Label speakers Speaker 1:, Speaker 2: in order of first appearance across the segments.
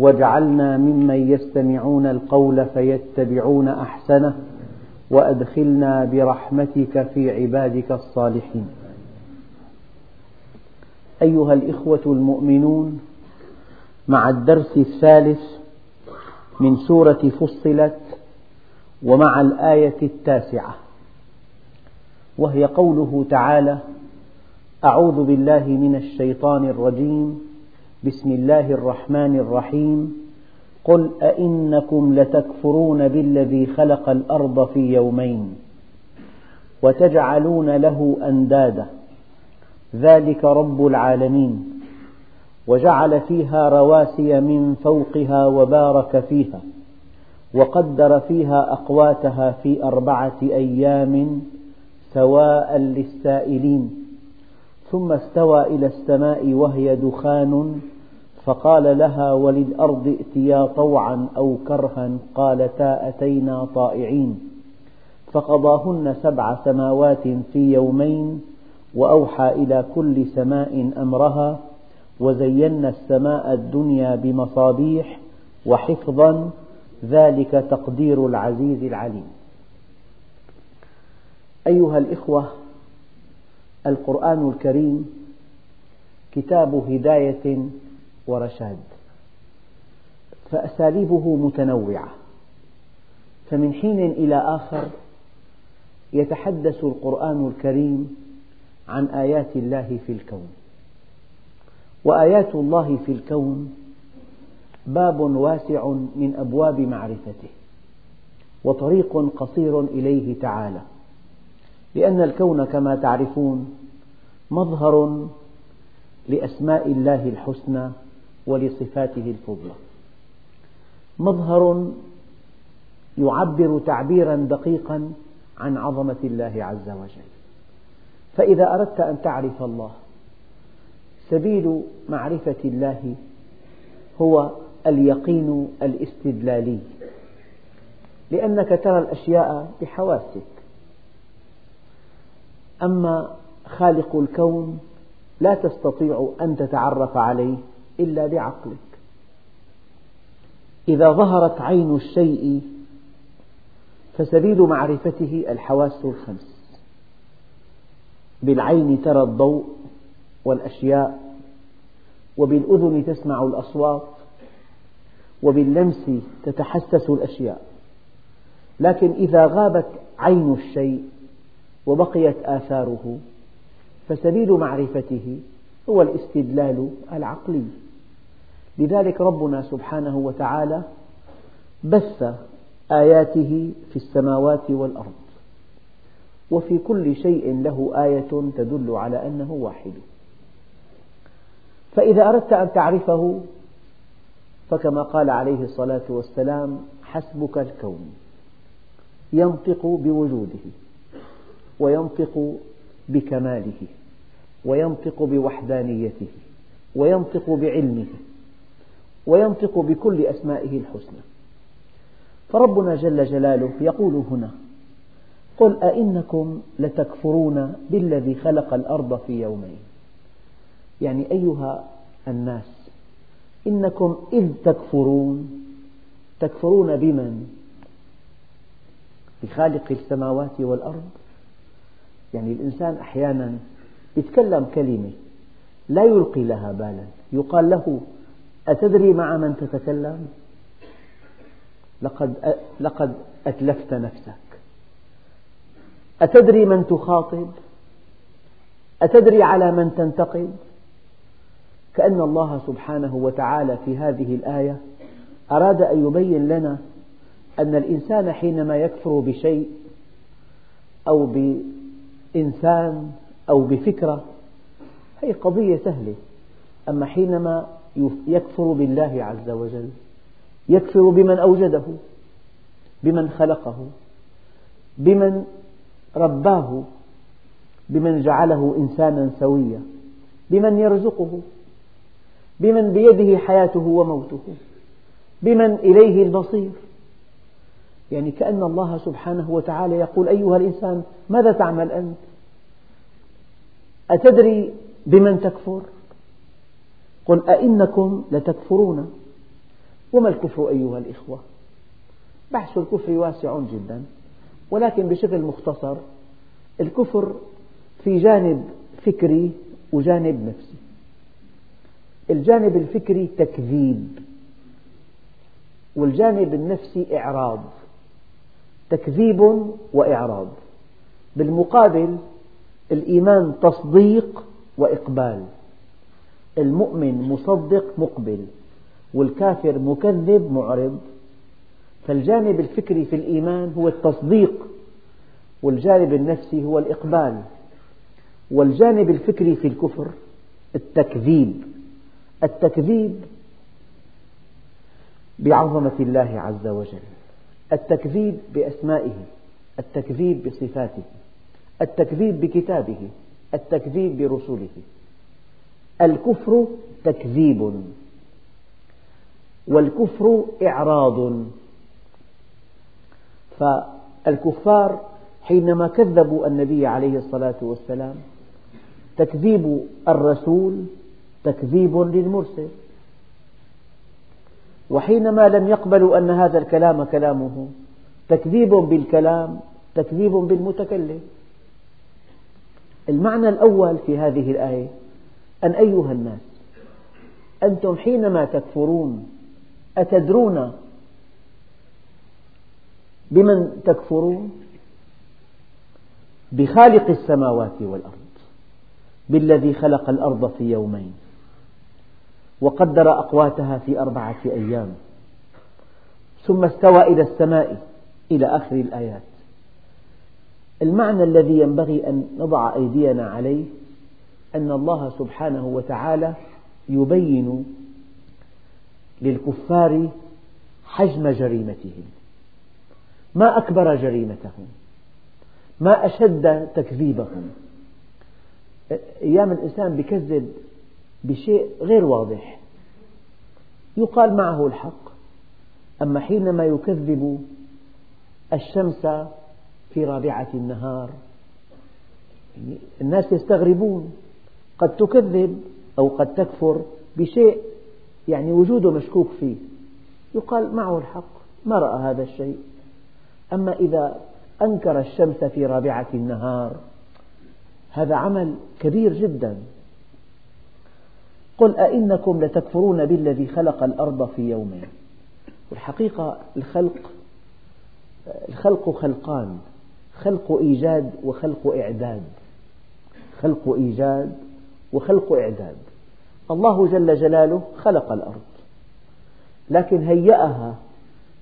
Speaker 1: واجعلنا ممن يستمعون القول فيتبعون أحسنه وأدخلنا برحمتك في عبادك الصالحين أيها الإخوة المؤمنون مع الدرس الثالث من سورة فصلت ومع الآية التاسعة وهي قوله تعالى أعوذ بالله من الشيطان الرجيم بسم الله الرحمن الرحيم قل أئنكم لتكفرون بالذي خلق الأرض في يومين وتجعلون له أندادا ذلك رب العالمين وجعل فيها رواسي من فوقها وبارك فيها وقدر فيها أقواتها في أربعة أيام سواء للسائلين ثم استوى إلى السماء وهي دخان فقال لها وللأرض ائتيا طوعا أو كرها قالتا أتينا طائعين فقضاهن سبع سماوات في يومين وأوحى إلى كل سماء أمرها وزينا السماء الدنيا بمصابيح وحفظا ذلك تقدير العزيز العليم أيها الإخوة القرآن الكريم كتاب هداية ورشاد فأساليبه متنوعة فمن حين إلى آخر يتحدث القرآن الكريم عن آيات الله في الكون وآيات الله في الكون باب واسع من أبواب معرفته وطريق قصير إليه تعالى لأن الكون كما تعرفون مظهر لأسماء الله الحسنى ولصفاته الفضلة مظهر يعبر تعبيرا دقيقا عن عظمة الله عز وجل فإذا أردت أن تعرف الله سبيل معرفة الله هو اليقين الاستدلالي لأنك ترى الأشياء بحواسك أما خالق الكون لا تستطيع أن تتعرف عليه إلا بعقلك إذا ظهرت عين الشيء فسبيل معرفته الحواس الخمس بالعين ترى الضوء والأشياء وبالأذن تسمع الأصوات وباللمس تتحسس الأشياء لكن إذا غابت عين الشيء وبقيت آثاره فسبيل معرفته هو الاستدلال العقلي لذلك ربنا سبحانه وتعالى بث آياته في السماوات والأرض وفي كل شيء له آية تدل على أنه واحد فإذا أردت أن تعرفه فكما قال عليه الصلاة والسلام حسبك الكون ينطق بوجوده وينطق بكماله وينطق بوحدانيته وينطق بعلمه وينطق بكل أسمائه الحسنى فربنا جل جلاله يقول هنا قل أئنكم لتكفرون بالذي خلق الأرض في يومين يعني أيها الناس إنكم إذ تكفرون تكفرون بمن؟ بخالق السماوات والأرض يعني الإنسان أحيانا يتكلم كلمة لا يلقي لها بالا يقال له أتدري مع من تتكلم؟ لقد لقد أتلفت نفسك، أتدري من تخاطب؟ أتدري على من تنتقد؟ كأن الله سبحانه وتعالى في هذه الآية أراد أن يبين لنا أن الإنسان حينما يكفر بشيء أو بإنسان أو بفكرة هي قضية سهلة أما حينما يكفر بالله عز وجل يكفر بمن أوجده بمن خلقه بمن رباه بمن جعله إنسانا سويا بمن يرزقه بمن بيده حياته وموته بمن إليه المصير يعني كأن الله سبحانه وتعالى يقول أيها الإنسان ماذا تعمل أنت أتدري بمن تكفر قل أئنكم لتكفرون وما الكفر أيها الإخوة بحث الكفر واسع جدا ولكن بشكل مختصر الكفر في جانب فكري وجانب نفسي الجانب الفكري تكذيب والجانب النفسي إعراض تكذيب وإعراض بالمقابل الإيمان تصديق وإقبال المؤمن مصدق مقبل والكافر مكذب معرض فالجانب الفكري في الإيمان هو التصديق والجانب النفسي هو الإقبال والجانب الفكري في الكفر التكذيب التكذيب بعظمة الله عز وجل التكذيب بأسمائه التكذيب بصفاته التكذيب بكتابه التكذيب برسله الكفر تكذيب والكفر إعراض فالكفار حينما كذبوا النبي عليه الصلاة والسلام تكذيب الرسول تكذيب للمرسل وحينما لم يقبلوا أن هذا الكلام كلامه تكذيب بالكلام تكذيب بالمتكلم المعنى الأول في هذه الآية أن أيها الناس أنتم حينما تكفرون أتدرون بمن تكفرون بخالق السماوات والأرض بالذي خلق الأرض في يومين وقدر أقواتها في أربعة أيام ثم استوى إلى السماء إلى آخر الآيات المعنى الذي ينبغي أن نضع أيدينا عليه أن الله سبحانه وتعالى يبين للكفار حجم جريمتهم ما أكبر جريمتهم ما أشد تكذيبهم أيام الإنسان يكذب بشيء غير واضح يقال معه الحق أما حينما يكذب الشمس في رابعة النهار يعني الناس يستغربون قد تكذب أو قد تكفر بشيء يعني وجوده مشكوك فيه يقال معه الحق ما رأى هذا الشيء أما إذا أنكر الشمس في رابعة النهار هذا عمل كبير جدا قل أئنكم لتكفرون بالذي خلق الأرض في يومين والحقيقة الخلق الخلق خلقان خلق إيجاد وخلق إعداد خلق إيجاد وخلق إعداد الله جل جلاله خلق الأرض لكن هيأها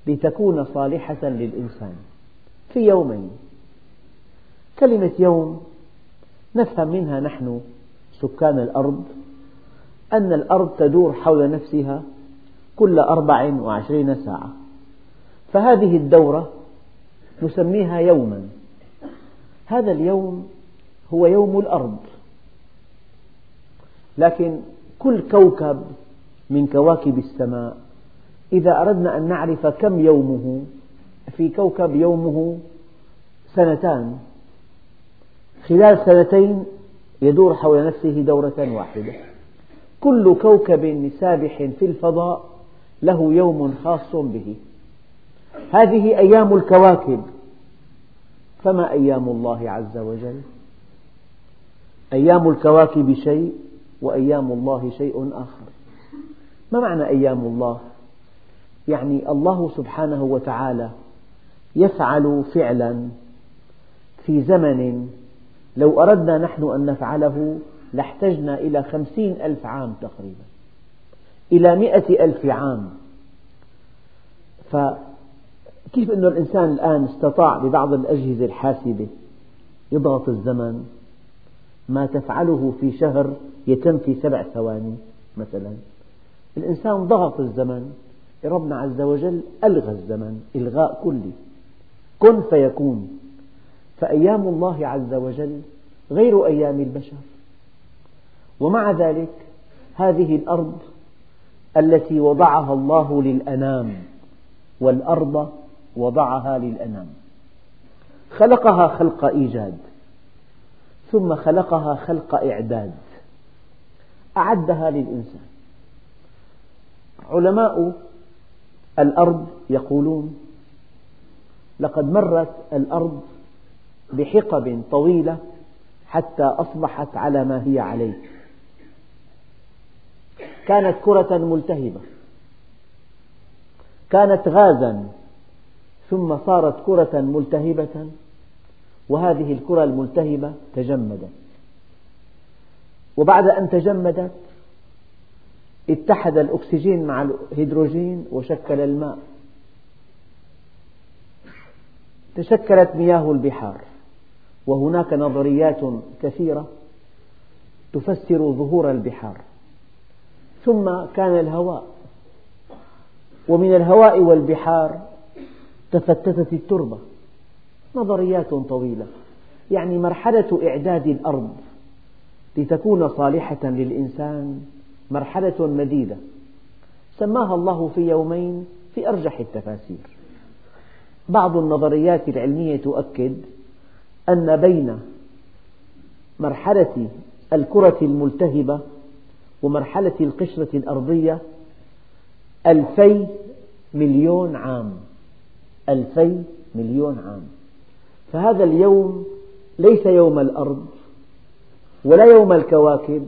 Speaker 1: لتكون صالحة للإنسان في يومين كلمة يوم نفهم منها نحن سكان الأرض أن الأرض تدور حول نفسها كل أربع وعشرين ساعة فهذه الدورة نسميها يوما هذا اليوم هو يوم الأرض لكن كل كوكب من كواكب السماء إذا أردنا أن نعرف كم يومه في كوكب يومه سنتان خلال سنتين يدور حول نفسه دورة واحدة كل كوكب سابح في الفضاء له يوم خاص به هذه أيام الكواكب فما أيام الله عز وجل أيام الكواكب شيء وأيام الله شيء آخر ما معنى أيام الله؟ يعني الله سبحانه وتعالى يفعل فعلا في زمن لو أردنا نحن أن نفعله لاحتجنا إلى خمسين ألف عام تقريبا إلى مئة ألف عام فكيف أن الإنسان الآن استطاع ببعض الأجهزة الحاسبة يضغط الزمن ما تفعله في شهر يتم في سبع ثواني مثلا الإنسان ضغط الزمن ربنا عز وجل ألغى الزمن إلغاء كلي كن فيكون فأيام الله عز وجل غير أيام البشر ومع ذلك هذه الأرض التي وضعها الله للأنام والأرض وضعها للأنام خلقها خلق إيجاد ثم خلقها خلق إعداد أعدها للإنسان علماء الأرض يقولون لقد مرت الأرض بحقب طويلة حتى أصبحت على ما هي عليه كانت كرة ملتهبة كانت غازا ثم صارت كرة ملتهبة وهذه الكرة الملتهبة تجمدت وبعد أن تجمدت اتحد الأكسجين مع الهيدروجين وشكل الماء تشكلت مياه البحار وهناك نظريات كثيرة تفسر ظهور البحار ثم كان الهواء ومن الهواء والبحار تفتتت التربة نظريات طويلة يعني مرحلة إعداد الأرض لتكون صالحة للإنسان مرحلة مديدة سماها الله في يومين في أرجح التفاسير بعض النظريات العلمية تؤكد أن بين مرحلة الكرة الملتهبة ومرحلة القشرة الأرضية ألفي مليون عام ألفي مليون عام فهذا اليوم ليس يوم الأرض ولا يوم الكواكب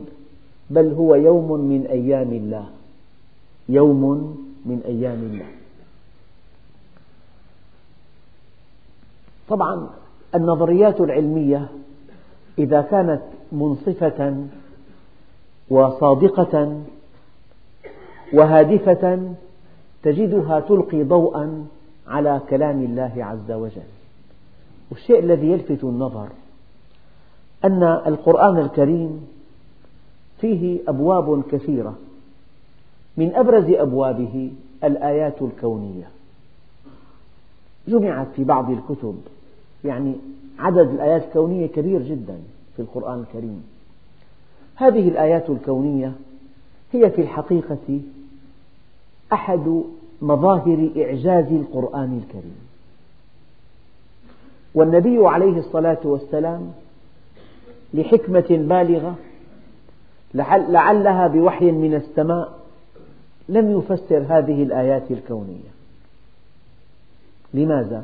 Speaker 1: بل هو يوم من أيام الله يوم من أيام الله طبعا النظريات العلمية إذا كانت منصفة وصادقة وهادفة تجدها تلقي ضوءا على كلام الله عز وجل والشيء الذي يلفت النظر أن القرآن الكريم فيه أبواب كثيرة من أبرز أبوابه الآيات الكونية جمعت في بعض الكتب يعني عدد الآيات الكونية كبير جدا في القرآن الكريم هذه الآيات الكونية هي في الحقيقة أحد مظاهر إعجاز القرآن الكريم والنبي عليه الصلاة والسلام لحكمة بالغة لعلها بوحي من السماء لم يفسر هذه الآيات الكونية لماذا؟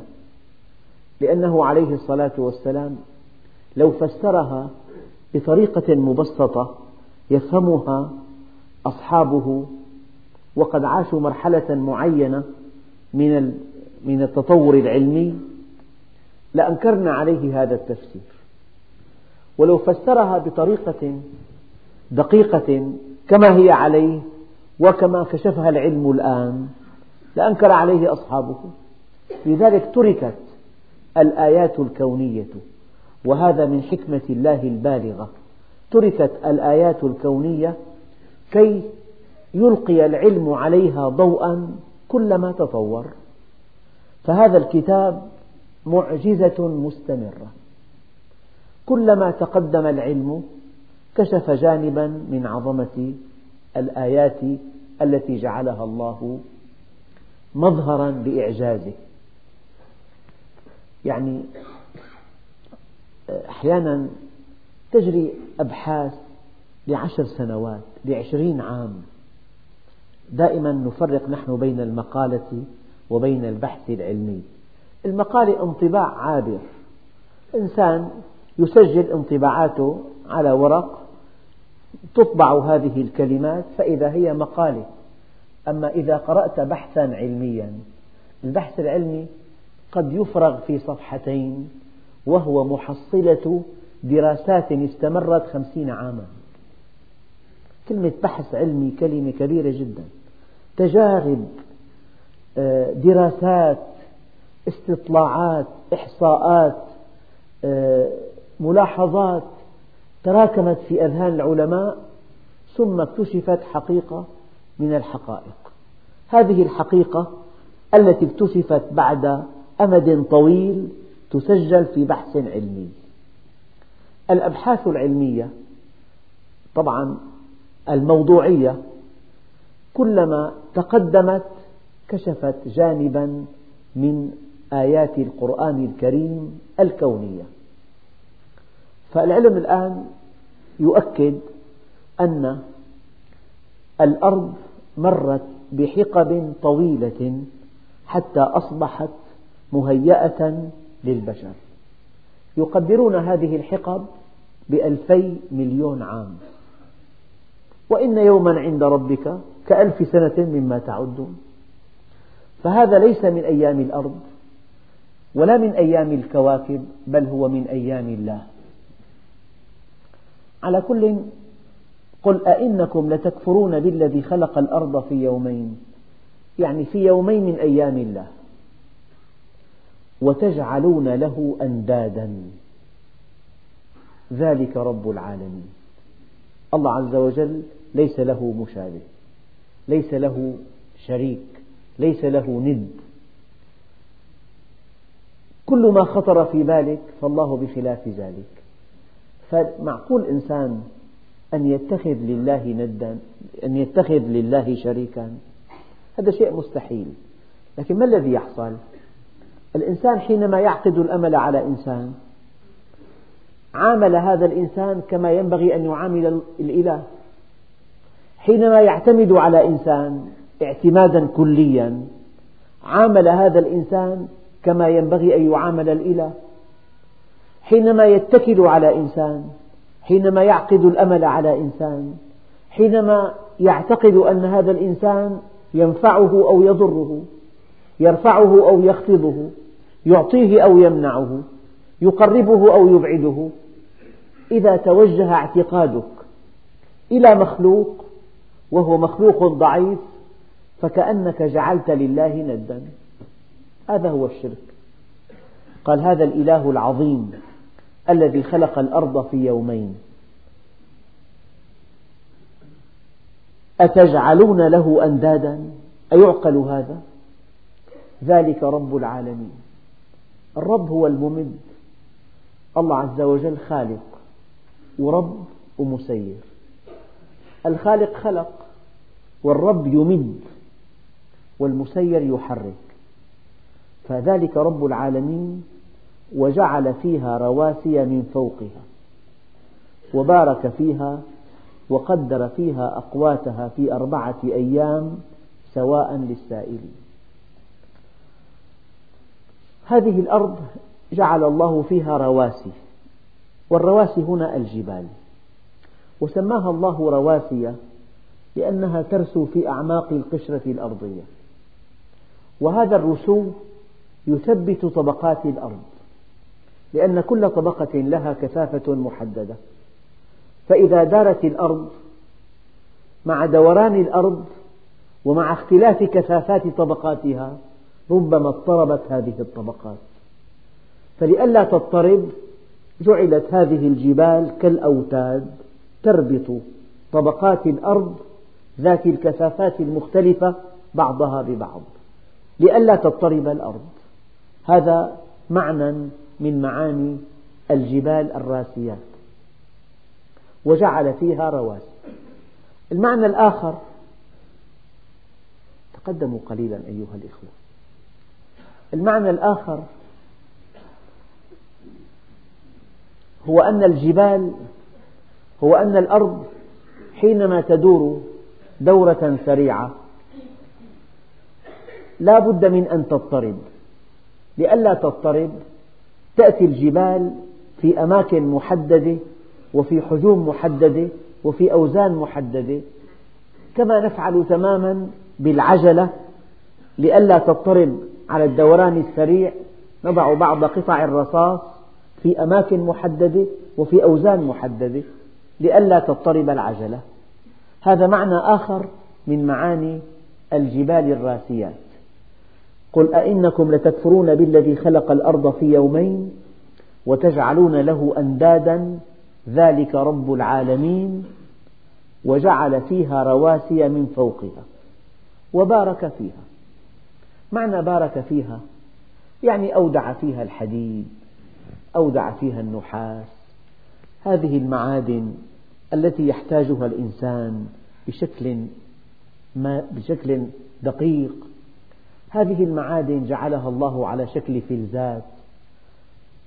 Speaker 1: لأنه عليه الصلاة والسلام لو فسرها بطريقة مبسطة يفهمها أصحابه وقد عاشوا مرحلة معينة من التطور العلمي لأنكرنا عليه هذا التفسير ولو فسرها بطريقة دقيقة كما هي عليه وكما كشفها العلم الآن لأنكر عليه أصحابه لذلك تركت الآيات الكونية وهذا من حكمة الله البالغة تركت الآيات الكونية كي يلقي العلم عليها ضوءا كلما تطور فهذا الكتاب معجزة مستمرة كلما تقدم العلم كشف جانبا من عظمة الآيات التي جعلها الله مظهرا لإعجازه يعني آه، أحيانا تجري أبحاث لعشر سنوات لعشرين عام دائما نفرق نحن بين المقالة وبين البحث العلمي المقالة انطباع عابر إنسان يسجل انطباعاته على ورق تطبع هذه الكلمات فإذا هي مقالة أما إذا قرأت بحثا علميا البحث العلمي قد يفرغ في صفحتين وهو محصلة دراسات استمرت خمسين عاما كلمة بحث علمي كلمة كبيرة جدا تجارب آه، دراسات استطلاعات إحصاءات آه، ملاحظات تراكمت في أذهان العلماء ثم اكتشفت حقيقة من الحقائق هذه الحقيقة التي اكتشفت بعد أمد طويل تسجل في بحث علمي الأبحاث العلمية طبعا الموضوعية كلما تقدمت كشفت جانبا من آيات القرآن الكريم الكونية فالعلم الآن يؤكد أن الأرض مرت بحقب طويلة حتى أصبحت مهيئة للبشر يقدرون هذه الحقب بألفي مليون عام وإن يوما عند ربك كألف سنة مما تعدون فهذا ليس من أيام الأرض ولا من أيام الكواكب بل هو من أيام الله على كل قل أئنكم لتكفرون بالذي خلق الأرض في يومين يعني في يومين من أيام الله وتجعلون له أندادا ذلك رب العالمين الله عز وجل ليس له مشابه ليس له شريك ليس له ند كل ما خطر في بالك فالله بخلاف ذلك فمعقول إنسان أن يتخذ لله ندا أن يتخذ لله شريكا هذا شيء مستحيل لكن ما الذي يحصل الإنسان حينما يعقد الأمل على إنسان عامل هذا الإنسان كما ينبغي أن يعامل الإله حينما يعتمد على إنسان اعتمادا كليا عامل هذا الإنسان كما ينبغي أن يعامل الإله حينما يتكل على إنسان حينما يعقد الأمل على إنسان حينما يعتقد أن هذا الإنسان ينفعه أو يضره يرفعه أو يخفضه يعطيه أو يمنعه يقربه أو يبعده إذا توجه اعتقادك إلى مخلوق وهو مخلوق ضعيف فكأنك جعلت لله ندا هذا هو الشرك قال هذا الإله العظيم الذي خلق الأرض في يومين أتجعلون له أندادا أيعقل هذا ذلك رب العالمين الرب هو الممد الله عز وجل خالق ورب ومسير الخالق خلق والرب يمد والمسير يحرك فذلك رب العالمين وجعل فيها رواسي من فوقها وبارك فيها وقدر فيها أقواتها في أربعة أيام سواء للسائلين هذه الأرض جعل الله فيها رواسي والرواسي هنا الجبال وسماها الله رواسي لأنها ترسو في أعماق القشرة الأرضية وهذا الرسو يثبت طبقات الأرض لأن كل طبقة لها كثافة محددة فإذا دارت الأرض مع دوران الأرض ومع اختلاف كثافات طبقاتها ربما اضطربت هذه الطبقات فلئلا تضطرب جعلت هذه الجبال كالأوتاد تربط طبقات الأرض ذات الكثافات المختلفة بعضها ببعض لئلا تضطرب الأرض هذا معنى من معاني الجبال الراسيات وجعل فيها رواسي المعنى الآخر تقدموا قليلا أيها الإخوة المعنى الآخر هو أن الجبال هو أن الأرض حينما تدور دورة سريعة لا بد من أن تضطرب لئلا تضطرب تأتي الجبال في أماكن محددة وفي حجوم محددة وفي أوزان محددة كما نفعل تماما بالعجلة لئلا تضطرب على الدوران السريع نضع بعض قطع الرصاص في أماكن محددة وفي أوزان محددة لئلا تضطرب العجلة هذا معنى آخر من معاني الجبال الراسيات قل أئنكم لتكفرون بالذي خلق الأرض في يومين وتجعلون له أندادا ذلك رب العالمين وجعل فيها رواسي من فوقها وبارك فيها معنى بارك فيها يعني أودع فيها الحديد أودع فيها النحاس هذه المعادن التي يحتاجها الإنسان بشكل, ما بشكل دقيق هذه المعادن جعلها الله على شكل فلزات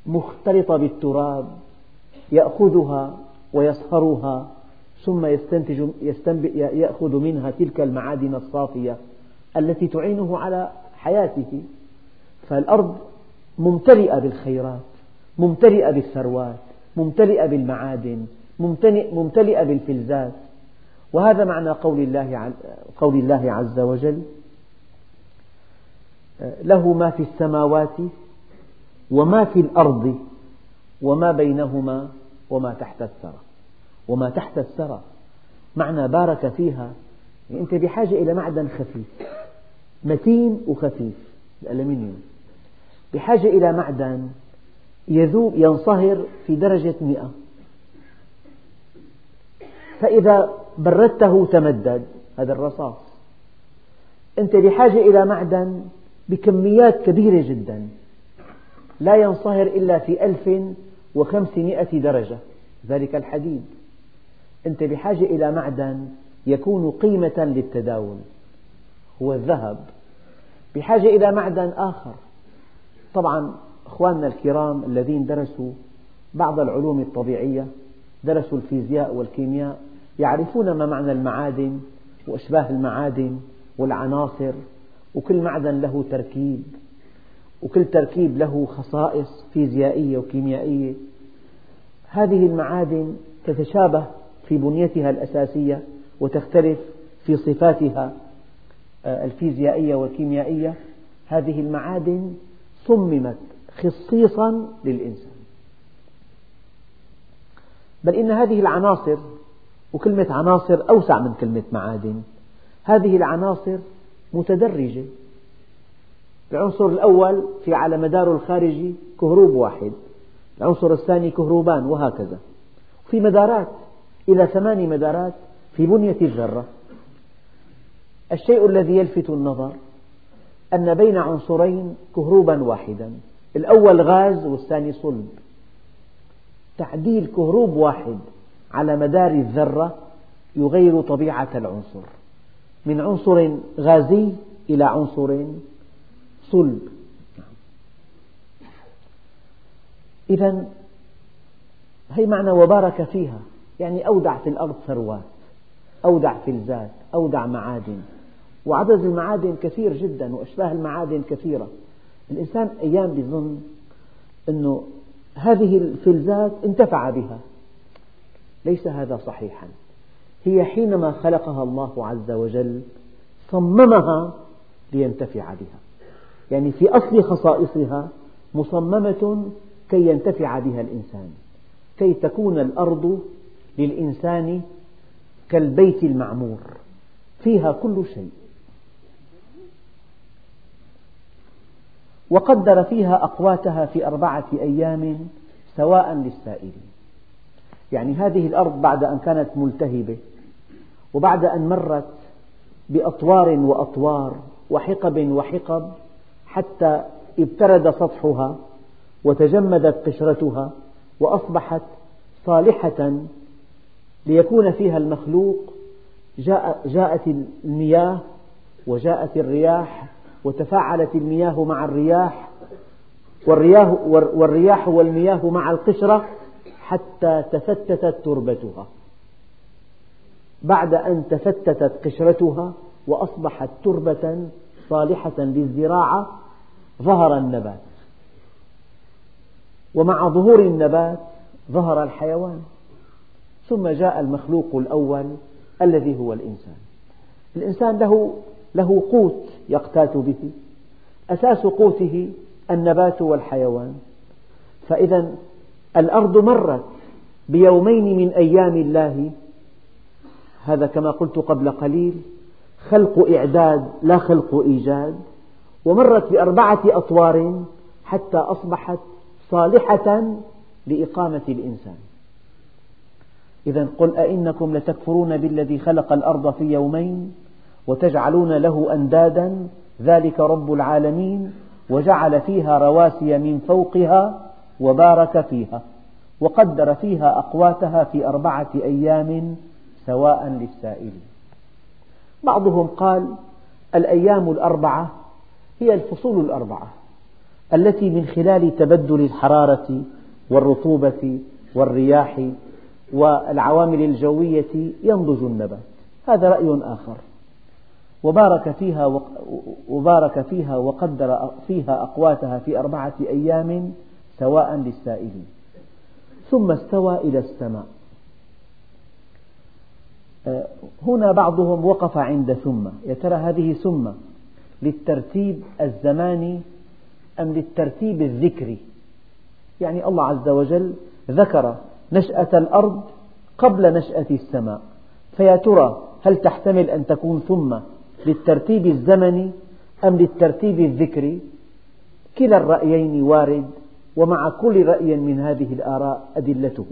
Speaker 1: مختلطة بالتراب يأخذها ويصهرها ثم يستنتج يأخذ منها تلك المعادن الصافية التي تعينه على حياته فالأرض ممتلئة بالخيرات ممتلئة بالثروات ممتلئة بالمعادن ممتلئة بالفلزات وهذا معنى قول الله, عز وجل له ما في السماوات وما في الأرض وما بينهما وما تحت الثرى وما تحت الثرى معنى بارك فيها أنت بحاجة إلى معدن خفيف متين وخفيف الألمنيوم بحاجة إلى معدن يذوب ينصهر في درجة مئة فإذا بردته تمدد هذا الرصاص أنت بحاجة إلى معدن بكميات كبيرة جدا لا ينصهر إلا في ألف وخمسمائة درجة ذلك الحديد أنت بحاجة إلى معدن يكون قيمة للتداول هو الذهب بحاجة إلى معدن آخر طبعا أخواننا الكرام الذين درسوا بعض العلوم الطبيعية درسوا الفيزياء والكيمياء يعرفون ما معنى المعادن وأشباه المعادن والعناصر وكل معدن له تركيب وكل تركيب له خصائص فيزيائية وكيميائية هذه المعادن تتشابه في بنيتها الأساسية وتختلف في صفاتها آه، الفيزيائية والكيميائية هذه المعادن صممت خصيصا للإنسان بل إن هذه العناصر وكلمة عناصر أوسع من كلمة معادن هذه العناصر متدرجة العنصر الأول في على مداره الخارجي كهروب واحد العنصر الثاني كهروبان وهكذا في مدارات إلى ثماني مدارات في بنية الذرة الشيء الذي يلفت النظر أن بين عنصرين كهروبا واحدا الأول غاز والثاني صلب تعديل كهروب واحد على مدار الذرة يغير طبيعة العنصر من عنصر غازي إلى عنصر صلب إذا هي معنى وبارك فيها يعني أودع في الأرض ثروات أودع فلزات أودع معادن وعدد المعادن كثير جدا وأشباه المعادن كثيرة الإنسان أيام يظن أن هذه الفلزات انتفع بها ليس هذا صحيحا هي حينما خلقها الله عز وجل صممها لينتفع بها يعني في أصل خصائصها مصممة كي ينتفع بها الإنسان كي تكون الأرض للإنسان كالبيت المعمور فيها كل شيء وقدر فيها أقواتها في أربعة أيام سواء للسائلين يعني هذه الأرض بعد أن كانت ملتهبة وبعد أن مرت بأطوار وأطوار وحقب وحقب حتى ابترد سطحها وتجمدت قشرتها وأصبحت صالحة ليكون فيها المخلوق جاء جاءت المياه وجاءت الرياح وتفاعلت المياه مع الرياح والرياح والمياه مع القشرة حتى تفتتت تربتها بعد أن تفتتت قشرتها وأصبحت تربة صالحة للزراعة ظهر النبات ومع ظهور النبات ظهر الحيوان ثم جاء المخلوق الأول الذي هو الإنسان الإنسان له, له قوت يقتات به أساس قوته النبات والحيوان فإذا الأرض مرت بيومين من أيام الله هذا كما قلت قبل قليل خلق إعداد لا خلق إيجاد ومرت بأربعة أطوار حتى أصبحت صالحة لإقامة الإنسان إذا قل أئنكم لتكفرون بالذي خلق الأرض في يومين وتجعلون له أندادا ذلك رب العالمين وجعل فيها رواسي من فوقها وبارك فيها وقدر فيها أقواتها في أربعة أيام سواء للسائل بعضهم قال الأيام الأربعة هي الفصول الأربعة التي من خلال تبدل الحرارة والرطوبة والرياح والعوامل الجوية ينضج النبات هذا رأي آخر وبارك فيها وبارك فيها وقدر فيها أقواتها في أربعة أيام سواء للسائلين ثم استوى إلى السماء هنا بعضهم وقف عند ثم يا ترى هذه ثم للترتيب الزماني أم للترتيب الذكري يعني الله عز وجل ذكر نشأة الأرض قبل نشأة السماء فيا ترى هل تحتمل أن تكون ثم للترتيب الزمني أم للترتيب الذكري كلا الرأيين وارد ومع كل رأي من هذه الآراء أدلته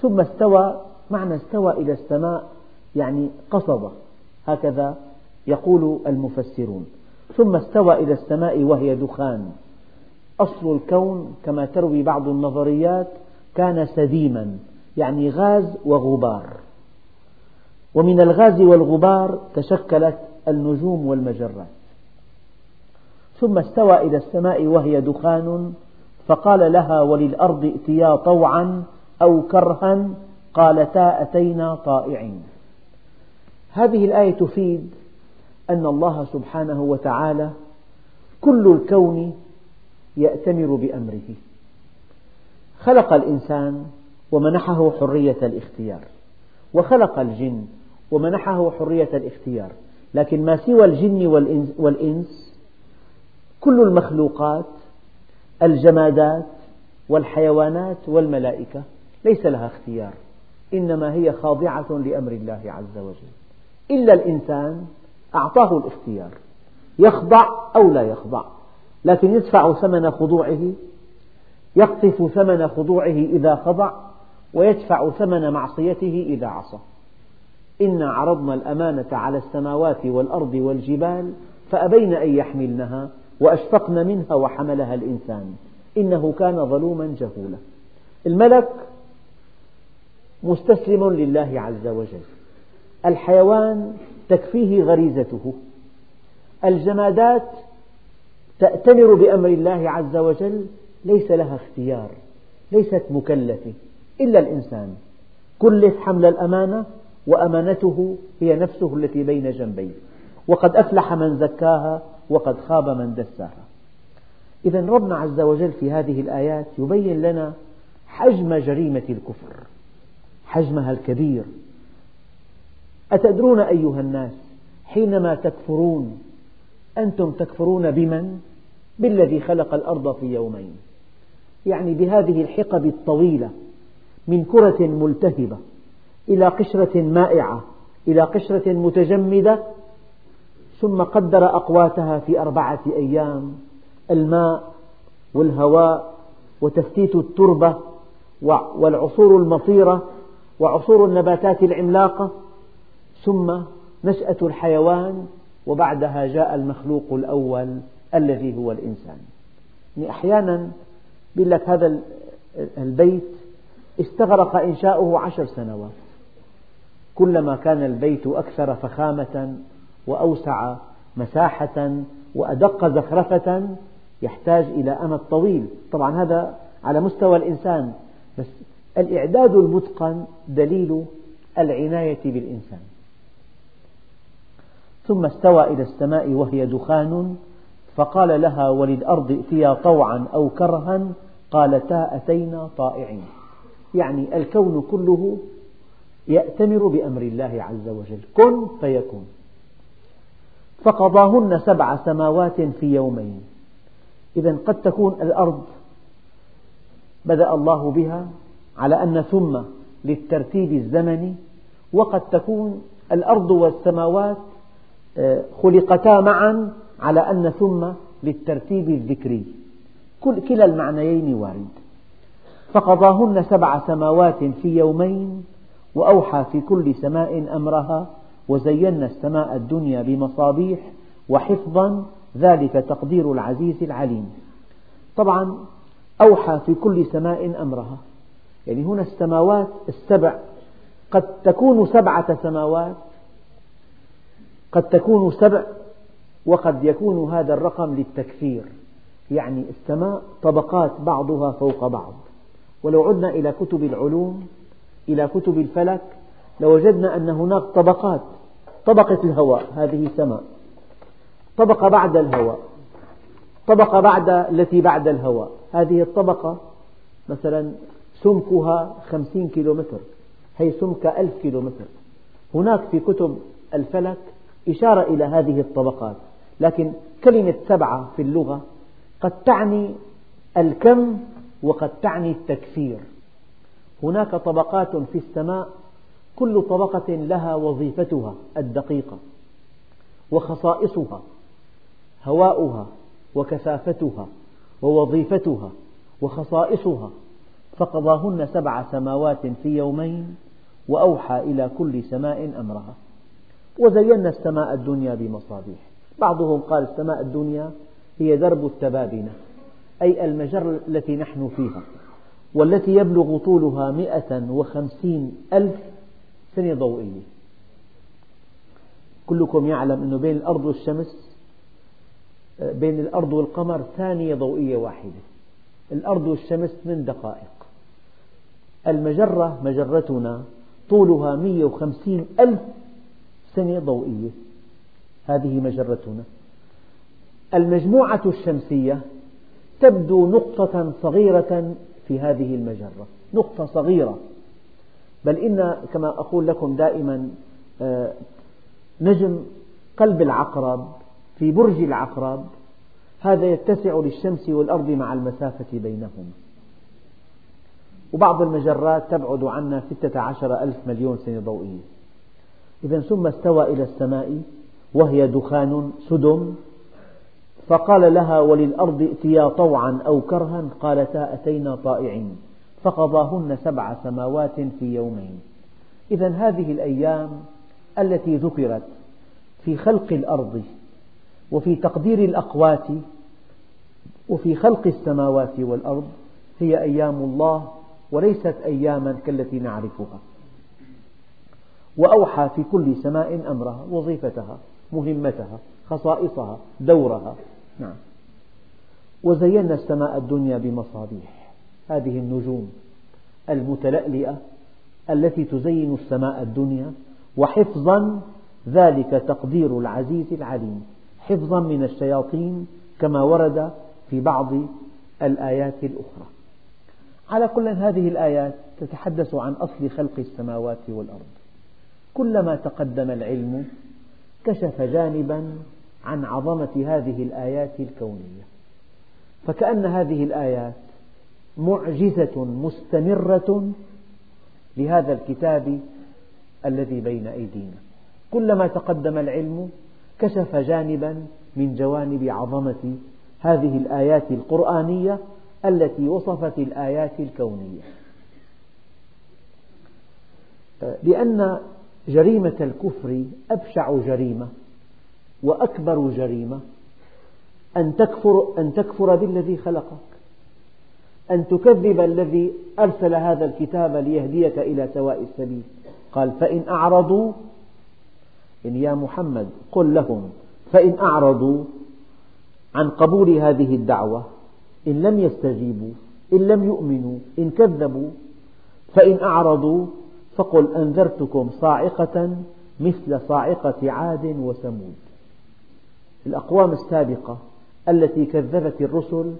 Speaker 1: ثم استوى معنى استوى إلى السماء يعني قصد هكذا يقول المفسرون ثم استوى إلى السماء وهي دخان أصل الكون كما تروي بعض النظريات كان سديما يعني غاز وغبار ومن الغاز والغبار تشكلت النجوم والمجرات ثم استوى إلى السماء وهي دخان فقال لها وللأرض ائتيا طوعا أو كرها قالتا أتينا طائعين هذه الآية تفيد أن الله سبحانه وتعالى كل الكون يأتمر بأمره خلق الإنسان ومنحه حرية الاختيار وخلق الجن ومنحه حرية الاختيار لكن ما سوى الجن والإنس كل المخلوقات الجمادات والحيوانات والملائكة ليس لها اختيار إنما هي خاضعة لأمر الله عز وجل إلا الإنسان أعطاه الاختيار يخضع أو لا يخضع لكن يدفع ثمن خضوعه يقطف ثمن خضوعه إذا خضع ويدفع ثمن معصيته إذا عصى إنا عرضنا الأمانة على السماوات والأرض والجبال فأبين أن يحملنها وأشفقن منها وحملها الإنسان إنه كان ظلوما جهولا الملك مستسلم لله عز وجل الحيوان تكفيه غريزته الجمادات تأتمر بأمر الله عز وجل ليس لها اختيار ليست مكلفة إلا الإنسان كلف حمل الأمانة وأمانته هي نفسه التي بين جنبيه وقد أفلح من زكاها وقد خاب من دساها إذا ربنا عز وجل في هذه الآيات يبين لنا حجم جريمة الكفر حجمها الكبير أتدرون أيها الناس حينما تكفرون أنتم تكفرون بمن؟ بالذي خلق الأرض في يومين يعني بهذه الحقب الطويلة من كرة ملتهبة إلى قشرة مائعة إلى قشرة متجمدة ثم قدر أقواتها في أربعة أيام الماء والهواء وتفتيت التربة والعصور المصيرة وعصور النباتات العملاقة ثم نشأة الحيوان وبعدها جاء المخلوق الأول الذي هو الإنسان يعني أحيانا يقول لك هذا البيت استغرق إنشاؤه عشر سنوات كلما كان البيت أكثر فخامة وأوسع مساحة وأدق زخرفة يحتاج إلى أمد طويل طبعا هذا على مستوى الإنسان بس الإعداد المتقن دليل العناية بالإنسان ثم استوى إلى السماء وهي دخان فقال لها وللأرض ائتيا طوعا أو كرها قالتا أتينا طائعين يعني الكون كله يأتمر بأمر الله عز وجل كن فيكن فقضاهن سبع سماوات في يومين إذا قد تكون الأرض بدأ الله بها على أن ثم للترتيب الزمني وقد تكون الأرض والسماوات خلقتا معا على أن ثم للترتيب الذكري كلا المعنيين وارد فقضاهن سبع سماوات في يومين وأوحى في كل سماء أمرها وزينا السماء الدنيا بمصابيح وحفظا ذلك تقدير العزيز العليم طبعا أوحى في كل سماء أمرها يعني هنا السماوات السبع قد تكون سبعة سماوات قد تكون سبع وقد يكون هذا الرقم للتكثير يعني السماء طبقات بعضها فوق بعض ولو عدنا إلى كتب العلوم إلى كتب الفلك لوجدنا أن هناك طبقات طبقة الهواء هذه سماء طبقة بعد الهواء طبقة بعد التي بعد الهواء هذه الطبقة مثلا سمكها خمسين كيلومتر هي سمكها ألف كيلومتر هناك في كتب الفلك إشارة إلى هذه الطبقات لكن كلمة سبعة في اللغة قد تعني الكم وقد تعني التكثير هناك طبقات في السماء كل طبقة لها وظيفتها الدقيقة وخصائصها هواؤها وكثافتها ووظيفتها وخصائصها فقضاهن سبع سماوات في يومين وأوحى إلى كل سماء أمرها وزينا السماء الدنيا بمصابيح بعضهم قال السماء الدنيا هي درب التبابنة أي المجرة التي نحن فيها والتي يبلغ طولها مئة وخمسين ألف سنة ضوئية كلكم يعلم أنه بين الأرض والشمس بين الأرض والقمر ثانية ضوئية واحدة الأرض والشمس ثمان دقائق المجرة مجرتنا طولها وخمسين ألف سنة ضوئية هذه مجرتنا المجموعة الشمسية تبدو نقطة صغيرة في هذه المجرة نقطة صغيرة بل إن كما أقول لكم دائما آه، نجم قلب العقرب في برج العقرب هذا يتسع للشمس والأرض مع المسافة بينهما وبعض المجرات تبعد عنا ستة عشر ألف مليون سنة ضوئية إذا ثم استوى إلى السماء وهي دخان سدم فقال لها وللأرض ائتيا طوعا أو كرها قالتا أتينا طائعين فقضاهن سبع سماوات في يومين إذا هذه الأيام التي ذكرت في خلق الأرض وفي تقدير الأقوات وفي خلق السماوات والأرض هي أيام الله وليست أياما كالتي نعرفها وأوحى في كل سماء أمرها وظيفتها مهمتها خصائصها دورها نعم وزينا السماء الدنيا بمصابيح هذه النجوم المتلألئة التي تزين السماء الدنيا وحفظا ذلك تقدير العزيز العليم حفظا من الشياطين كما ورد في بعض الآيات الأخرى على كل هذه الآيات تتحدث عن أصل خلق السماوات والأرض كلما تقدم العلم كشف جانبا عن عظمة هذه الآيات الكونية، فكأن هذه الآيات معجزة مستمرة لهذا الكتاب الذي بين أيدينا، كلما تقدم العلم كشف جانبا من جوانب عظمة هذه الآيات القرآنية التي وصفت الآيات الكونية، لأن جريمة الكفر أبشع جريمة وأكبر جريمة أن تكفر, أن تكفر بالذي خلقك أن تكذب الذي أرسل هذا الكتاب ليهديك إلى سواء السبيل قال فإن أعرضوا إن يا محمد قل لهم فإن أعرضوا عن قبول هذه الدعوة إن لم يستجيبوا إن لم يؤمنوا إن كذبوا فإن أعرضوا فقل أنذرتكم صاعقة مثل صاعقة عاد وثمود الأقوام السابقة التي كذبت الرسل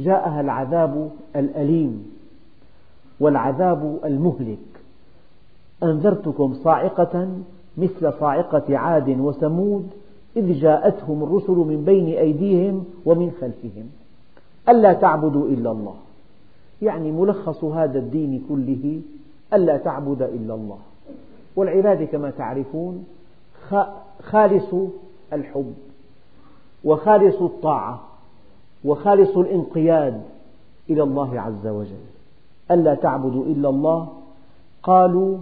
Speaker 1: جاءها العذاب الأليم والعذاب المهلك أنذرتكم صاعقة مثل صاعقة عاد وثمود إذ جاءتهم الرسل من بين أيديهم ومن خلفهم ألا تعبدوا إلا الله يعني ملخص هذا الدين كله ألا تعبد إلا الله والعبادة كما تعرفون خالص الحب وخالص الطاعة وخالص الانقياد إلى الله عز وجل ألا تعبدوا إلا الله قالوا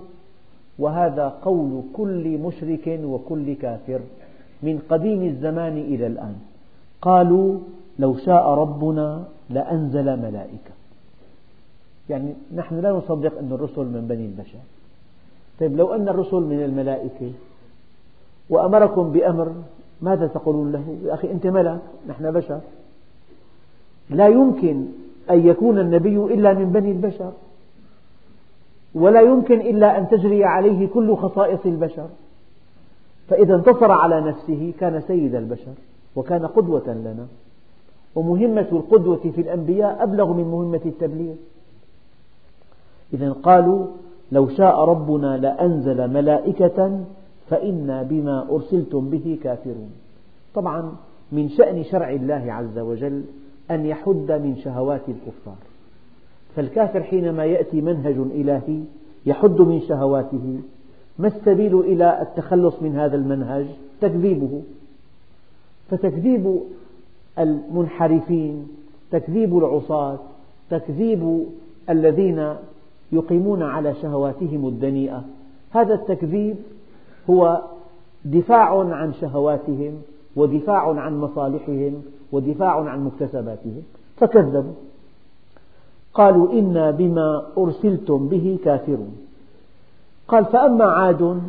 Speaker 1: وهذا قول كل مشرك وكل كافر من قديم الزمان إلى الآن قالوا لو شاء ربنا لأنزل ملائكة يعني نحن لا نصدق أن الرسل من بني البشر طيب لو أن الرسل من الملائكة وأمركم بأمر ماذا تقولون له؟ يا أخي أنت ملك، نحن بشر، لا يمكن أن يكون النبي إلا من بني البشر، ولا يمكن إلا أن تجري عليه كل خصائص البشر، فإذا انتصر على نفسه كان سيد البشر، وكان قدوة لنا، ومهمة القدوة في الأنبياء أبلغ من مهمة التبليغ، إذا قالوا لو شاء ربنا لأنزل ملائكة فإنا بما أرسلتم به كافرون طبعا من شأن شرع الله عز وجل أن يحد من شهوات الكفار فالكافر حينما يأتي منهج إلهي يحد من شهواته ما السبيل إلى التخلص من هذا المنهج؟ تكذيبه فتكذيب المنحرفين تكذيب العصاة تكذيب الذين يقيمون على شهواتهم الدنيئة هذا التكذيب هو دفاع عن شهواتهم ودفاع عن مصالحهم ودفاع عن مكتسباتهم فكذبوا قالوا إنا بما أرسلتم به كافرون قال فأما عاد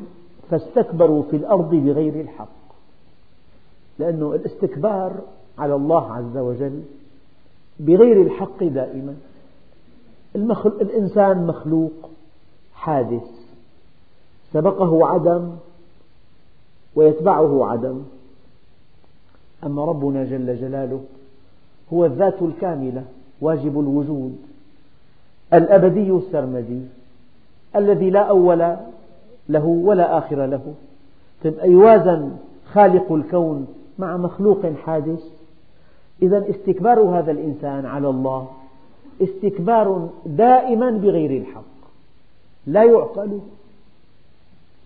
Speaker 1: فاستكبروا في الأرض بغير الحق لأن الاستكبار على الله عز وجل بغير الحق دائما المخل... الإنسان مخلوق حادث سبقه عدم ويتبعه عدم أما ربنا جل جلاله هو الذات الكاملة واجب الوجود الأبدي السرمدي الذي لا أول له ولا آخر له طيب خالق الكون مع مخلوق حادث إذا استكبار هذا الإنسان على الله استكبار دائما بغير الحق لا يعقل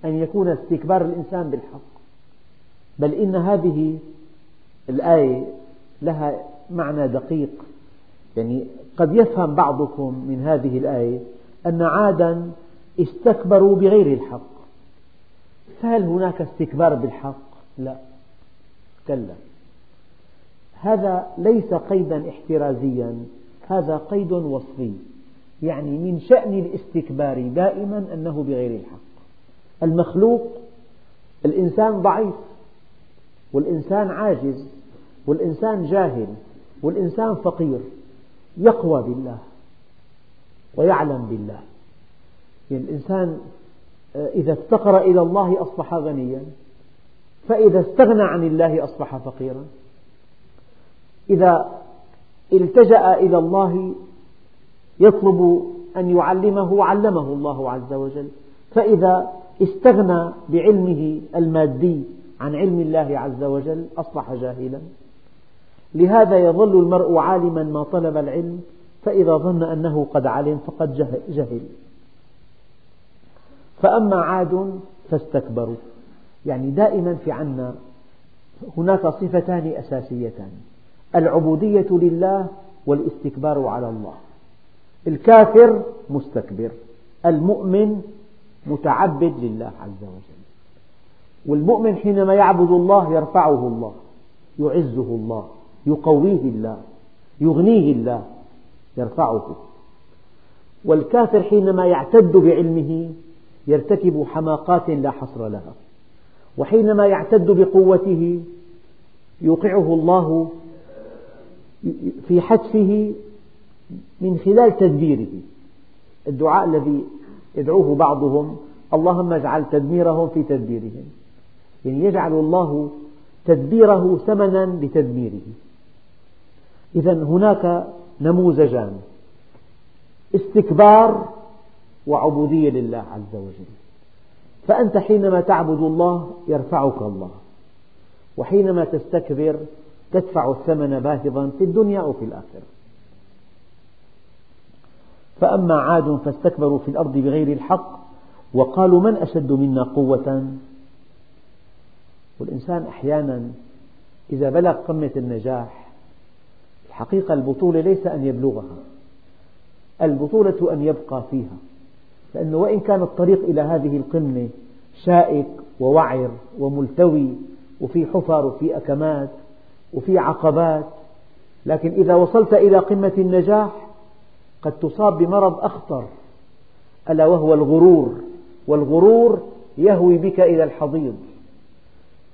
Speaker 1: أن يكون استكبار الإنسان بالحق بل إن هذه الآية لها معنى دقيق يعني قد يفهم بعضكم من هذه الآية أن عادا استكبروا بغير الحق فهل هناك استكبار بالحق؟ لا كلا هذا ليس قيدا احترازيا هذا قيد وصفي يعني من شأن الاستكبار دائما أنه بغير الحق المخلوق الإنسان ضعيف والإنسان عاجز والإنسان جاهل والإنسان فقير يقوى بالله ويعلم بالله يعني الإنسان آه، إذا افتقر إلى الله أصبح غنيا فإذا استغنى عن الله أصبح فقيرا إذا التجأ إلى الله يطلب أن يعلمه علمه الله عز وجل فإذا استغنى بعلمه المادي عن علم الله عز وجل أصبح جاهلا لهذا يظل المرء عالما ما طلب العلم فإذا ظن أنه قد علم فقد جهل فأما عاد فاستكبروا يعني دائما في عنا هناك صفتان أساسيتان العبودية لله والاستكبار على الله الكافر مستكبر المؤمن متعبد لله عز وجل والمؤمن حينما يعبد الله يرفعه الله يعزه الله يقويه الله يغنيه الله يرفعه والكافر حينما يعتد بعلمه يرتكب حماقات لا حصر لها وحينما يعتد بقوته يوقعه الله في حتفه من خلال تدبيره الدعاء الذي يدعوه بعضهم اللهم اجعل تدميرهم في تدبيرهم يعني يجعل الله تدبيره ثمنا لتدميره إذا هناك نموذجان استكبار وعبودية لله عز وجل فأنت حينما تعبد الله يرفعك الله وحينما تستكبر تدفع الثمن باهظا في الدنيا أو في الآخرة فأما عاد فاستكبروا في الأرض بغير الحق وقالوا من أشد منا قوة والإنسان أحيانا إذا بلغ قمة النجاح الحقيقة البطولة ليس أن يبلغها البطولة أن يبقى فيها لأنه وإن كان الطريق إلى هذه القمة شائك ووعر وملتوي وفي حفر وفي أكمات وفي عقبات لكن إذا وصلت إلى قمة النجاح قد تصاب بمرض أخطر ألا وهو الغرور والغرور يهوي بك إلى الحضيض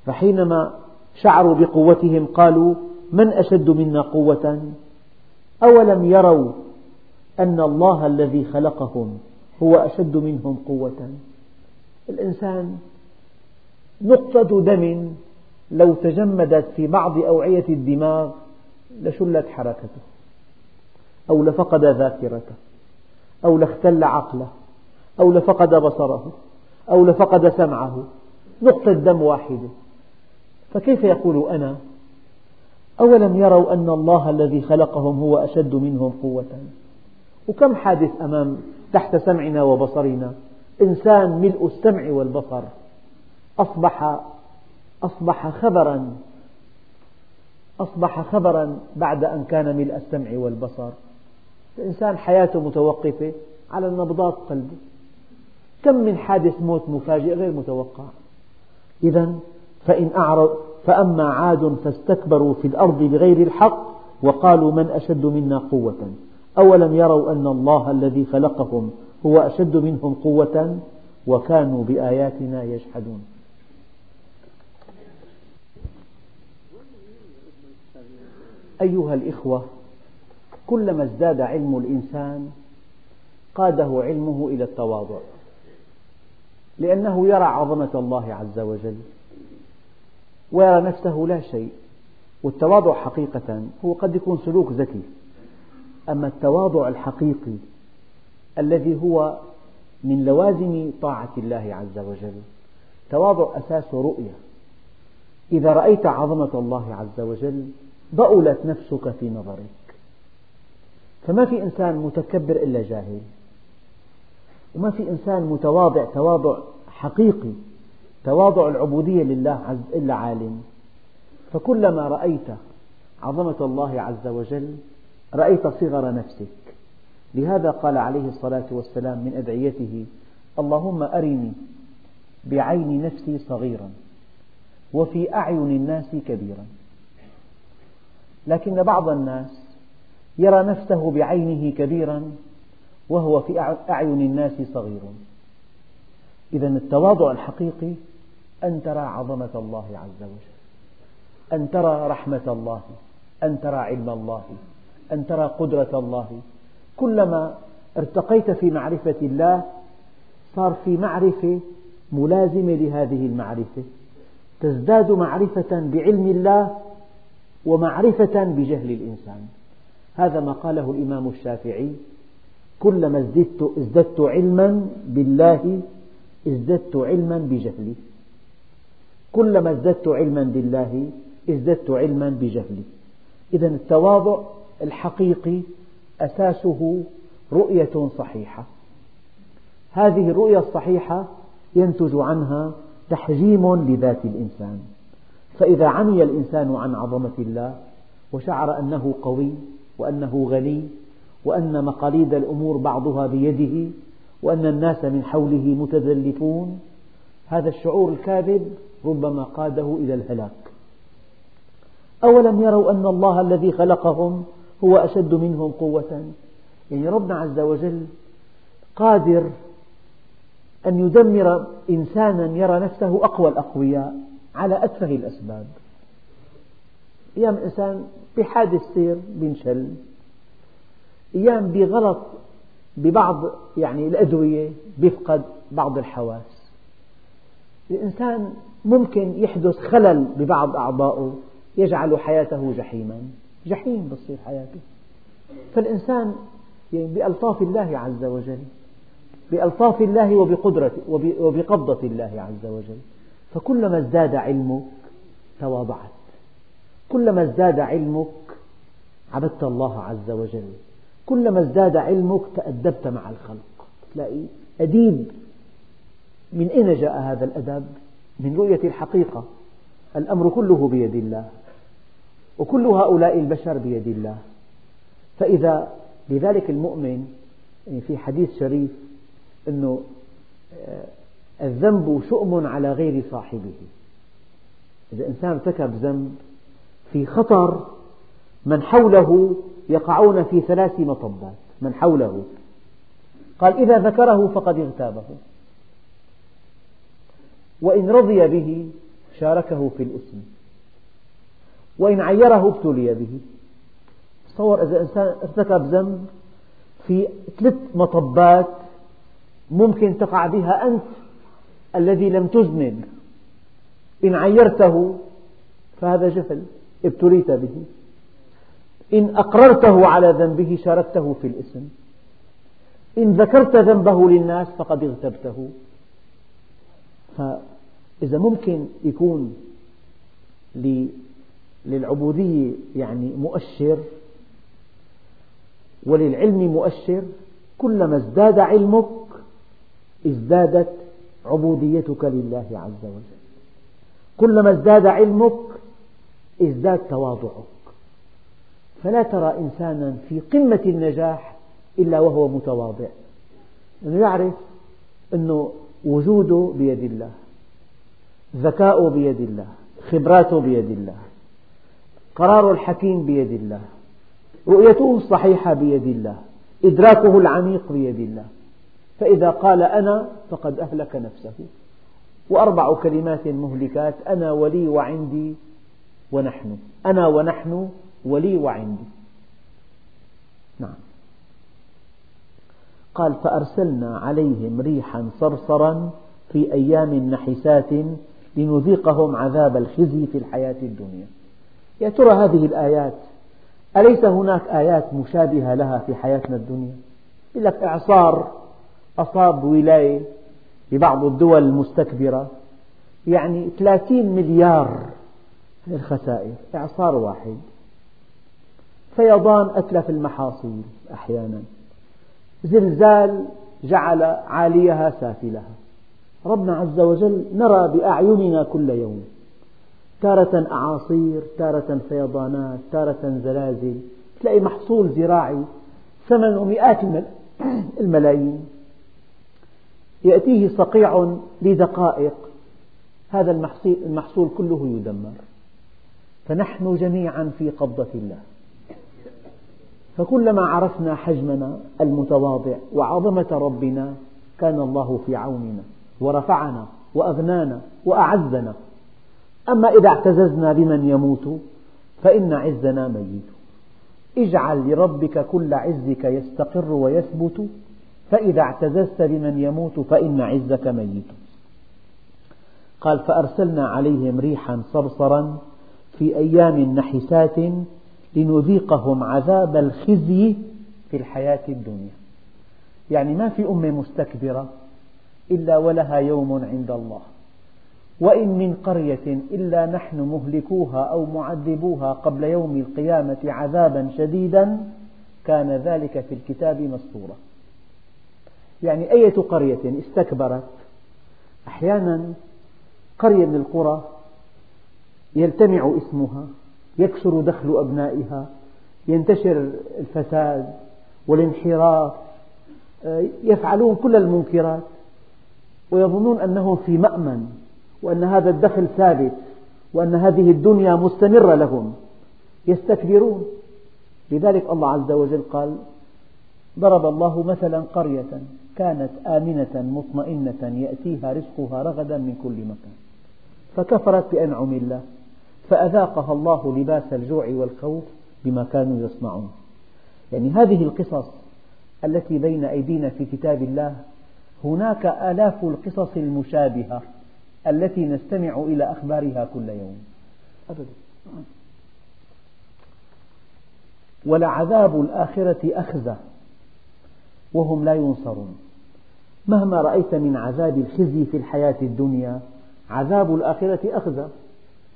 Speaker 1: فحينما شعروا بقوتهم قالوا من أشد منا قوة أولم يروا أن الله الذي خلقهم هو أشد منهم قوة الإنسان نقطة دم لو تجمدت في بعض أوعية الدماغ لشلت حركته أو لفقد ذاكرته أو لاختل عقله أو لفقد بصره أو لفقد سمعه نقطة دم واحدة فكيف يقول أنا أولم يروا أن الله الذي خلقهم هو أشد منهم قوة وكم حادث أمام تحت سمعنا وبصرنا إنسان ملء السمع والبصر أصبح أصبح خبرا أصبح خبرا بعد أن كان ملء السمع والبصر الإنسان حياته متوقفة على النبضات قلبه كم من حادث موت مفاجئ غير متوقع إذا فإن أعرض فأما عاد فاستكبروا في الأرض بغير الحق وقالوا من أشد منا قوة أولم يروا أن الله الذي خلقهم هو أشد منهم قوة وكانوا بآياتنا يجحدون أيها الأخوة كلما ازداد علم الإنسان قاده علمه إلى التواضع لأنه يرى عظمة الله عز وجل ويرى نفسه لا شيء والتواضع حقيقة هو قد يكون سلوك ذكي أما التواضع الحقيقي الذي هو من لوازم طاعة الله عز وجل تواضع أساس رؤية إذا رأيت عظمة الله عز وجل ضؤلت نفسك في نظرك فما في إنسان متكبر إلا جاهل وما في إنسان متواضع تواضع حقيقي تواضع العبودية لله عز إلا عالم فكلما رأيت عظمة الله عز وجل رأيت صغر نفسك لهذا قال عليه الصلاة والسلام من أدعيته اللهم أرني بعين نفسي صغيرا وفي أعين الناس كبيرا لكن بعض الناس يرى نفسه بعينه كبيرا وهو في أعين الناس صغير إذا التواضع الحقيقي أن ترى عظمة الله عز وجل أن ترى رحمة الله أن ترى علم الله أن ترى قدرة الله كلما ارتقيت في معرفة الله صار في معرفة ملازمة لهذه المعرفة تزداد معرفة بعلم الله ومعرفة بجهل الإنسان هذا ما قاله الإمام الشافعي كلما ازددت, ازددت علما بالله ازددت علما بجهلي كلما ازددت علما بالله ازددت علما بجهلي إذا التواضع الحقيقي أساسه رؤية صحيحة هذه الرؤية الصحيحة ينتج عنها تحجيم لذات الإنسان فإذا عمي الإنسان عن عظمة الله وشعر أنه قوي وأنه غني وأن مقاليد الأمور بعضها بيده وأن الناس من حوله متذلفون هذا الشعور الكاذب ربما قاده إلى الهلاك أولم يروا أن الله الذي خلقهم هو أشد منهم قوة يعني ربنا عز وجل قادر أن يدمر إنسانا يرى نفسه أقوى الأقوياء على أتفه الأسباب أيام إنسان بحادث سير بينشل أيام بغلط ببعض يعني الأدوية بيفقد بعض الحواس الإنسان ممكن يحدث خلل ببعض أعضائه يجعل حياته جحيما جحيم بصير حياته فالإنسان يعني بألطاف الله عز وجل بألطاف الله وبقدرة وبقبضة الله عز وجل فكلما ازداد علمك تواضعت كلما ازداد علمك عبدت الله عز وجل كلما ازداد علمك تأدبت مع الخلق تلاقي أديب من أين جاء هذا الأدب؟ من رؤية الحقيقة الأمر كله بيد الله وكل هؤلاء البشر بيد الله فإذا لذلك المؤمن يعني في حديث شريف أنه آه، الذنب شؤم على غير صاحبه إذا إنسان ارتكب ذنب في خطر من حوله يقعون في ثلاث مطبات من حوله قال إذا ذكره فقد اغتابه وإن رضي به شاركه في الإثم وإن عيره ابتلي به تصور إذا إنسان ارتكب ذنب في ثلاث مطبات ممكن تقع بها أنت الذي لم تذنب إن عيرته فهذا جهل ابتليت به إن أقررته على ذنبه شاركته في الإثم إن ذكرت ذنبه للناس فقد اغتبته فإذا ممكن يكون للعبودية يعني مؤشر وللعلم مؤشر كلما ازداد علمك ازدادت عبوديتك لله عز وجل كلما ازداد علمك ازداد تواضعك فلا ترى إنسانا في قمة النجاح إلا وهو متواضع لأنه يعرف أن وجوده بيد الله ذكاؤه بيد الله خبراته بيد الله قراره الحكيم بيد الله رؤيته الصحيحة بيد الله إدراكه العميق بيد الله فإذا قال أنا فقد أهلك نفسه وأربع كلمات مهلكات أنا ولي وعندي ونحن أنا ونحن ولي وعندي نعم قال فأرسلنا عليهم ريحا صرصرا في أيام نحسات لنذيقهم عذاب الخزي في الحياة الدنيا يا ترى هذه الآيات أليس هناك آيات مشابهة لها في حياتنا الدنيا؟ يقول لك إعصار أصاب ولاية ببعض الدول المستكبرة يعني 30 مليار الخسائر إعصار واحد فيضان أتلف المحاصيل أحيانا زلزال جعل عاليها سافلها ربنا عز وجل نرى بأعيننا كل يوم تارة أعاصير تارة فيضانات تارة زلازل تلاقي محصول زراعي ثمنه مئات الملايين يأتيه صقيع لدقائق هذا المحصول كله يدمر فنحن جميعا في قبضة الله فكلما عرفنا حجمنا المتواضع وعظمة ربنا كان الله في عوننا ورفعنا وأغنانا وأعزنا أما إذا اعتززنا بمن يموت فإن عزنا ميت اجعل لربك كل عزك يستقر ويثبت فإذا اعتززت بمن يموت فإن عزك ميت قال فأرسلنا عليهم ريحا صرصرا في أيام نحسات لنذيقهم عذاب الخزي في الحياة الدنيا يعني ما في أمة مستكبرة إلا ولها يوم عند الله وإن من قرية إلا نحن مهلكوها أو معذبوها قبل يوم القيامة عذابا شديدا كان ذلك في الكتاب مسطورا يعني أية قرية استكبرت أحيانا قرية من القرى يلتمع اسمها يكثر دخل أبنائها ينتشر الفساد والانحراف آه، يفعلون كل المنكرات ويظنون أنهم في مأمن وأن هذا الدخل ثابت وأن هذه الدنيا مستمرة لهم يستكبرون لذلك الله عز وجل قال ضرب الله مثلا قرية كانت آمنة مطمئنة يأتيها رزقها رغدا من كل مكان فكفرت بأنعم الله فأذاقها الله لباس الجوع والخوف بما كانوا يصنعون يعني هذه القصص التي بين أيدينا في كتاب الله هناك آلاف القصص المشابهة التي نستمع إلى أخبارها كل يوم أبدا ولعذاب الآخرة أخزى وهم لا ينصرون مهما رأيت من عذاب الخزي في الحياة الدنيا عذاب الآخرة أخزى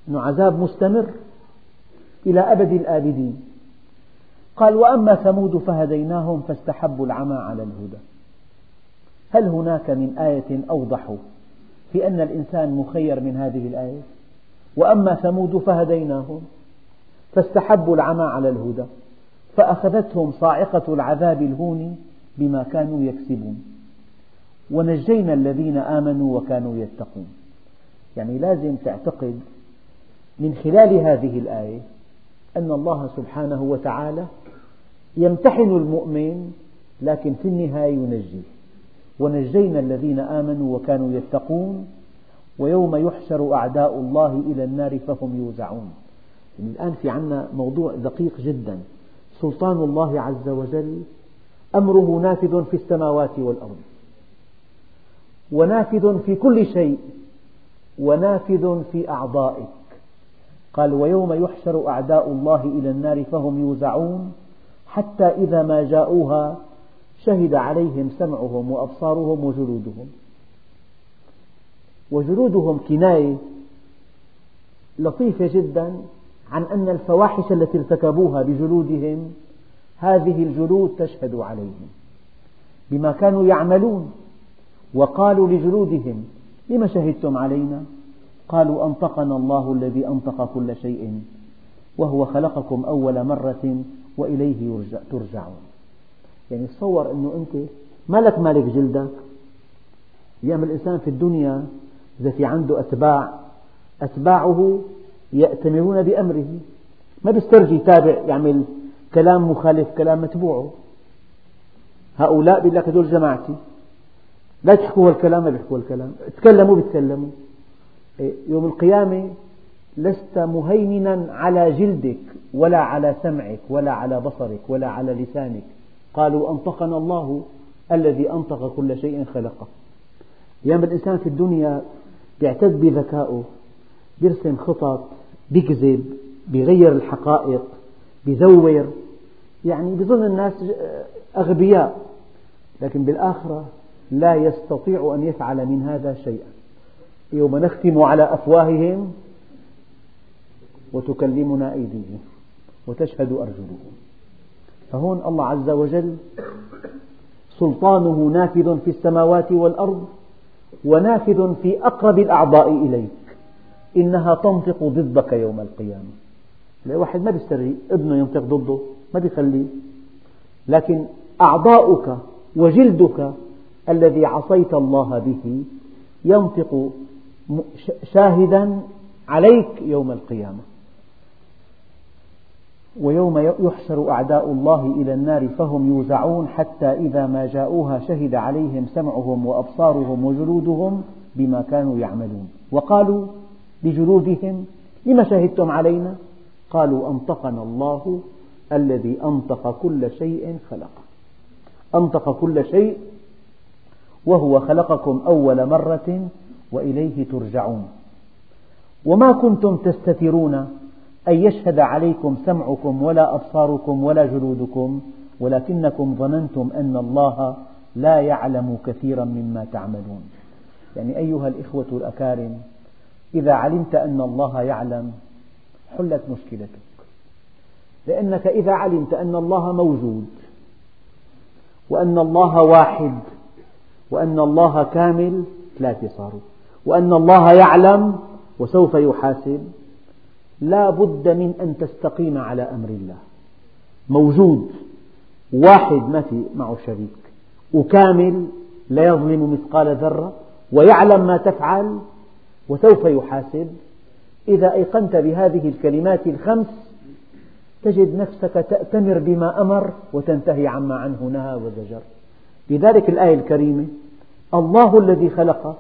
Speaker 1: أنه عذاب مستمر إلى أبد الآبدين قال وأما ثمود فهديناهم فاستحبوا العمى على الهدى هل هناك من آية أوضح في أن الإنسان مخير من هذه الآية وأما ثمود فهديناهم فاستحبوا العمى على الهدى فأخذتهم صاعقة العذاب الهون بما كانوا يكسبون ونجينا الذين آمنوا وكانوا يتقون يعني لازم تعتقد من خلال هذه الآية أن الله سبحانه وتعالى يمتحن المؤمن لكن في النهاية ينجيه ونجينا الذين آمنوا وكانوا يتقون ويوم يحشر أعداء الله إلى النار فهم يوزعون يعني الآن في عنا موضوع دقيق جدا سلطان الله عز وجل أمره نافذ في السماوات والأرض ونافذ في كل شيء ونافذ في أعضائك قال ويوم يحشر أعداء الله إلى النار فهم يوزعون حتى إذا ما جاءوها شهد عليهم سمعهم وأبصارهم وجلودهم وجلودهم كناية لطيفة جدا عن أن الفواحش التي ارتكبوها بجلودهم هذه الجلود تشهد عليهم بما كانوا يعملون وقالوا لجلودهم لم شهدتم علينا قالوا أنطقنا الله الذي أنطق كل شيء وهو خلقكم أول مرة وإليه ترجعون يعني تصور أنه أنت مالك مالك جلدك أيام الإنسان في الدنيا إذا في عنده أتباع أتباعه يأتمرون بأمره ما بيسترجي يتابع يعمل كلام مخالف كلام متبوعه هؤلاء بيقول لك هدول جماعتي لا تحكوا الكلام ما بيحكوا الكلام تكلموا بتكلموا إيه، يوم القيامة لست مهيمنا على جلدك ولا على سمعك ولا على بصرك ولا على لسانك قالوا أنطقنا الله الذي أنطق كل شيء خلقه أيام الإنسان في الدنيا يعتد بذكائه يرسم خطط بيكذب بيغير الحقائق بيزور يعني بظن الناس أغبياء لكن بالآخرة لا يستطيع أن يفعل من هذا شيئا يوم نختم على أفواههم وتكلمنا أيديهم وتشهد أرجلهم فهون الله عز وجل سلطانه نافذ في السماوات والأرض ونافذ في أقرب الأعضاء إليك إنها تنطق ضدك يوم القيامة واحد ما بيستري ابنه ينطق ضده ما بيخليه لكن أعضاؤك وجلدك الذي عصيت الله به ينطق شاهدا عليك يوم القيامة ويوم يحشر أعداء الله إلى النار فهم يوزعون حتى إذا ما جاءوها شهد عليهم سمعهم وأبصارهم وجلودهم بما كانوا يعملون وقالوا لجلودهم لما شهدتم علينا قالوا أنطقنا الله الذي أنطق كل شيء خلقه أنطق كل شيء وهو خلقكم أول مرة وإليه ترجعون وما كنتم تستترون أن يشهد عليكم سمعكم ولا أبصاركم ولا جلودكم ولكنكم ظننتم أن الله لا يعلم كثيرا مما تعملون يعني أيها الإخوة الأكارم إذا علمت أن الله يعلم حلت مشكلتك لأنك إذا علمت أن الله موجود وأن الله واحد وأن الله كامل ثلاثة صاروا وأن الله يعلم وسوف يحاسب لا بد من أن تستقيم على أمر الله موجود واحد ما في معه شريك وكامل لا يظلم مثقال ذرة ويعلم ما تفعل وسوف يحاسب إذا أيقنت بهذه الكلمات الخمس تجد نفسك تأتمر بما أمر وتنتهي عما عنه نهى وزجر لذلك الآية الكريمة الله الذي خلق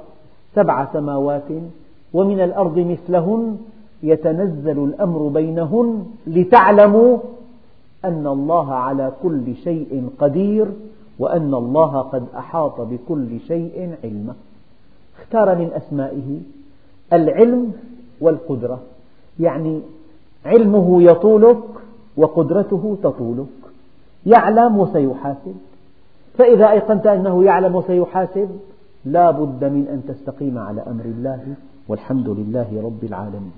Speaker 1: سبع سماوات ومن الأرض مثلهن يتنزل الأمر بينهن لتعلموا أن الله على كل شيء قدير وأن الله قد أحاط بكل شيء علما اختار من أسمائه العلم والقدرة يعني علمه يطولك وقدرته تطولك يعلم وسيحاسب فإذا أيقنت أنه يعلم وسيحاسب لا بد من أن تستقيم على أمر الله والحمد لله رب العالمين